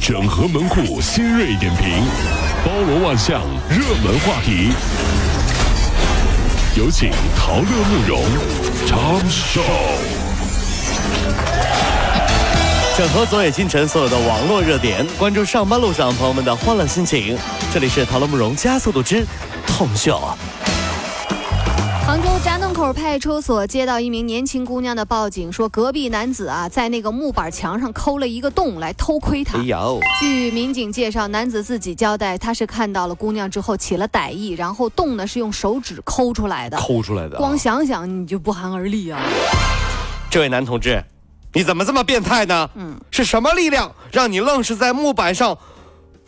整合门户新锐点评，包罗万象，热门话题。有请陶乐慕容长寿。整合昨夜今晨所有的网络热点，关注上班路上朋友们的欢乐心情。这里是陶乐慕容加速度之痛秀。杭州闸弄口派出所接到一名年轻姑娘的报警，说隔壁男子啊在那个木板墙上抠了一个洞来偷窥她。哎呦，据民警介绍，男子自己交代，他是看到了姑娘之后起了歹意，然后洞呢是用手指抠出来的。抠出来的啊。光想想你就不寒而栗啊！这位男同志，你怎么这么变态呢？嗯是什么力量让你愣是在木板上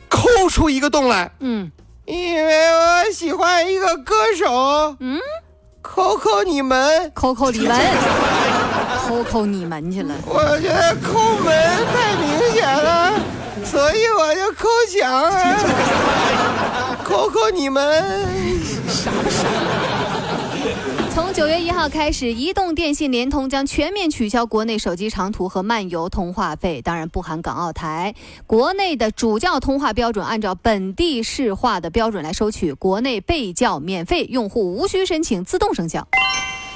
抠出一个洞来？嗯因为我喜欢一个歌手，嗯，抠抠你们。扣扣你们，扣扣你们去了。我觉得抠门太明显了，所以我就扣墙啊，扣扣你们。从九月一号开始，移动、电信、联通将全面取消国内手机长途和漫游通话费，当然不含港澳台。国内的主叫通话标准按照本地市话的标准来收取，国内被叫免费，用户无需申请，自动生效。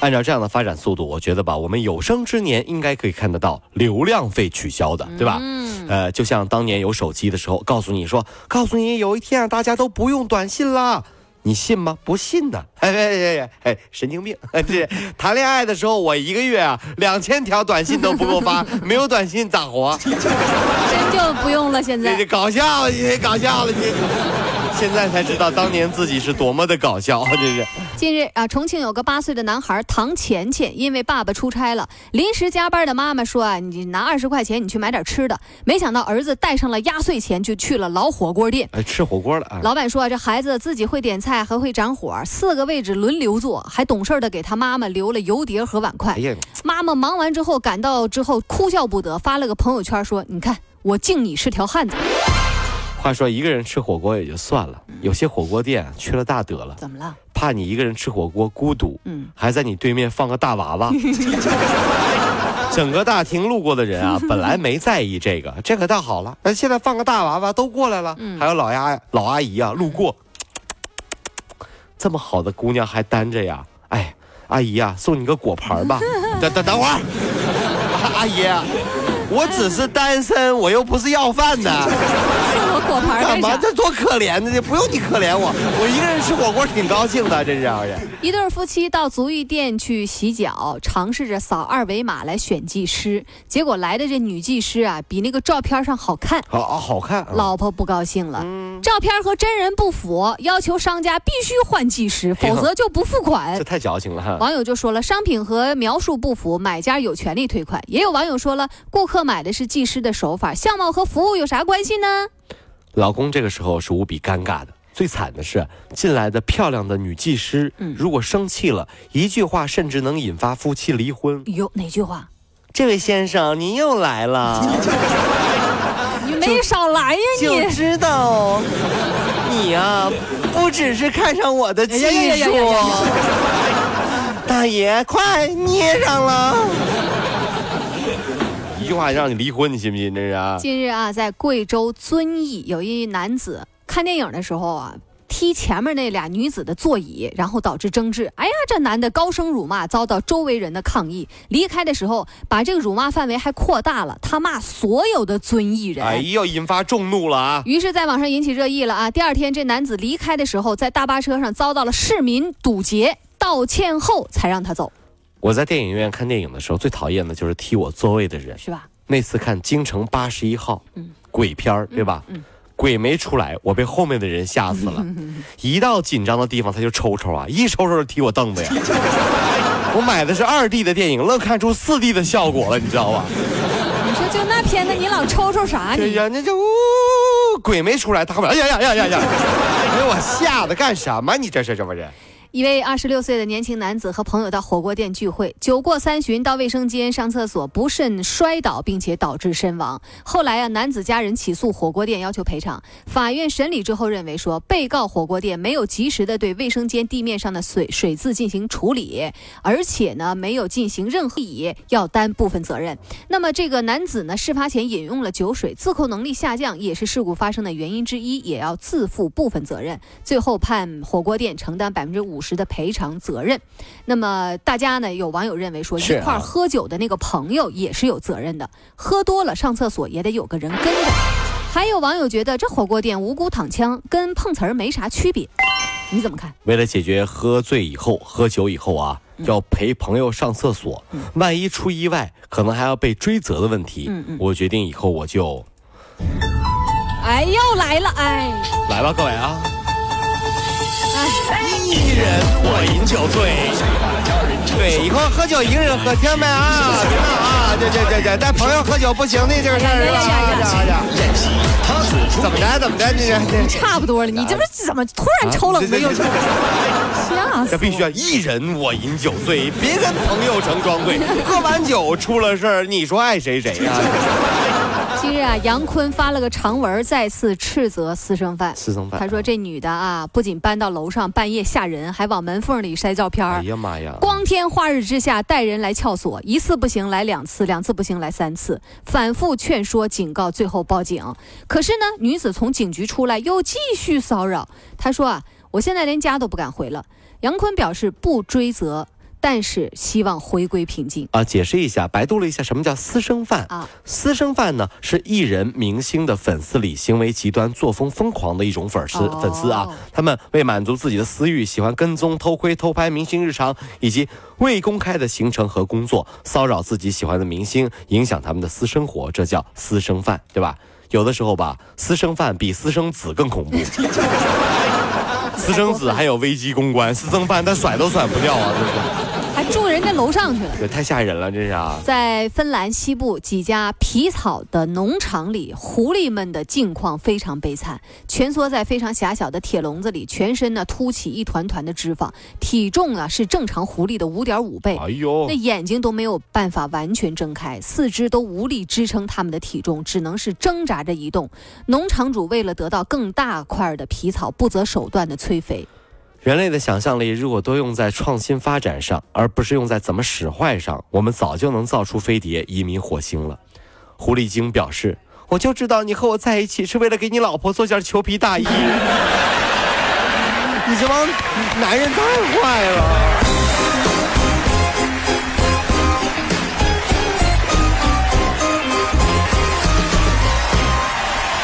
按照这样的发展速度，我觉得吧，我们有生之年应该可以看得到流量费取消的，对吧？嗯，呃，就像当年有手机的时候，告诉你说，告诉你有一天啊，大家都不用短信啦。你信吗？不信的，哎哎哎哎，神经病！这谈恋爱的时候，我一个月啊两千条短信都不够发，没有短信咋活？真就不用了。现在搞笑，你搞笑了你。现在才知道当年自己是多么的搞笑，这是。近日啊，重庆有个八岁的男孩唐钱钱，因为爸爸出差了，临时加班的妈妈说啊，你拿二十块钱，你去买点吃的。没想到儿子带上了压岁钱，就去了老火锅店。哎，吃火锅了啊！老板说啊，这孩子自己会点菜，还会掌火，四个位置轮流坐，还懂事的给他妈妈留了油碟和碗筷哎。呀，妈妈忙完之后赶到之后哭笑不得，发了个朋友圈说：“你看，我敬你是条汉子。话说一个人吃火锅也就算了，有些火锅店缺了大德了，怎么了？怕你一个人吃火锅孤独，嗯，还在你对面放个大娃娃。整个大厅路过的人啊，本来没在意这个，这可倒好了。那现在放个大娃娃都过来了，嗯还有老丫老阿姨啊路过，这么好的姑娘还单着呀？哎，阿姨呀、送你个果盘吧。等等等会儿，阿姨，我只是单身，我又不是要饭的。送我果盘干嘛？这多可怜呢！这不用你可怜我，我一个人吃火锅挺高兴的，这是。一对夫妻到足浴店去洗脚，尝试着扫二维码来选技师，结果来的这女技师啊，比那个照片上好看。好啊，好看啊。老婆不高兴了，嗯，照片和真人不符，要求商家必须换技师，否则就不付款这。太矫情了哈。网友就说了，商品和描述不符，买家有权利退款。也有网友说了，顾客买的是技师的手法，相貌和服务有啥关系呢？老公这个时候是无比尴尬的。最惨的是，进来的漂亮的女技师，嗯如果生气了，一句话甚至能引发夫妻离婚。有哪句话？这位先生，您又来了，你没少来呀就你！知道你呀、不只是看上我的技术，大爷，快捏上了。一句话让你离婚，你信不信？这是啊。近日啊，在贵州遵义有一男子看电影的时候啊。踢前面那俩女子的座椅，然后导致争执。哎呀，这男的高声辱骂，遭到周围人的抗议。离开的时候，把这个辱骂范围还扩大了，他骂所有的遵义人。哎呦，引发众怒了啊！于是，在网上引起热议了啊！第二天，这男子离开的时候，在大巴车上遭到了市民堵截，道歉后才让他走，我在电影院看电影的时候，最讨厌的就是踢我座位的人。是吧？那次看《京城八十一号》，嗯鬼片儿，对吧？嗯鬼没出来，我被后面的人吓死了。一到紧张的地方，他就抽抽啊，一抽抽就踢我凳子呀。我买的是二 D 的电影，愣看出四 D 的效果了，你知道吧？你说就那片子，你老抽抽啥你？哎呀，那就呜，鬼没出来，他后面，哎呀呀呀呀呀，给我吓得干什么？你这是这不是？一位二十六岁的年轻男子和朋友到火锅店聚会，酒过三巡，到卫生间上厕所不慎摔倒，并且导致身亡。后来啊，男子家人起诉火锅店，要求赔偿。法院审理之后认为说，被告火锅店没有及时的对卫生间地面上的水水渍进行处理，而且呢没有进行任何以要担部分责任。那么这个男子呢，事发前饮用了酒水，自控能力下降也是事故发生的原因之一，也要自负部分责任。最后判火锅店承担百分之五十。时的赔偿责任，那么大家呢？有网友认为说，一块喝酒的那个朋友也是有责任的，喝多了上厕所也得有个人跟着。还有网友觉得这火锅店无辜躺枪，跟碰瓷儿没啥区别，你怎么看？为了解决喝醉以后、喝酒以后啊，要陪朋友上厕所，万一出意外，可能还要被追责的问题，我决定以后我就，哎，又来了，哎，来吧，各位啊。一人我饮酒醉，对，以后喝酒一个人喝，听没啊？听啊！对对对对，带朋友喝酒不行的这个事儿怎么着？怎么着？你这差不多了，你这不是怎么突然抽冷子又？吓死！这必须要一人我饮酒醉，别跟朋友成双对。喝完酒出了事儿，你说爱谁谁呀？今日啊，杨坤发了个长文，再次斥责私生饭。私生饭，他说这女的啊，不仅搬到楼上半夜吓人，还往门缝里塞照片哎呀妈呀！光天化日之下带人来撬锁，一次不行来两次，两次不行来三次，反复劝说警告，最后报警。可是呢，女子从警局出来又继续骚扰。他说啊，我现在连家都不敢回了。杨坤表示不追责。但是希望回归平静啊！解释一下，百度了一下什么叫私生饭啊？私生饭呢是艺人明星的粉丝里行为极端、作风疯狂的一种粉丝粉丝啊。他们为满足自己的私欲，喜欢跟踪、偷窥、偷拍明星日常以及未公开的行程和工作，骚扰自己喜欢的明星，影响他们的私生活，这叫私生饭，对吧？有的时候吧，私生饭比私生子更恐怖。私生子还有危机公关，私生饭他甩都甩不掉啊，这是。还住人家楼上去了，这太吓人了，这是啊！在芬兰西部几家皮草的农场里，狐狸们的境况非常悲惨，蜷缩在非常狭小的铁笼子里，全身呢凸起一团团的脂肪，体重啊是正常狐狸的五点五倍。哎呦，那眼睛都没有办法完全睁开，四肢都无力支撑它们的体重，只能是挣扎着移动。农场主为了得到更大块的皮草，不择手段的催肥。人类的想象力如果都用在创新发展上，而不是用在怎么使坏上，我们早就能造出飞碟移民火星了。狐狸精表示：“我就知道你和我在一起是为了给你老婆做件裘皮大衣。你这帮男人太坏了。”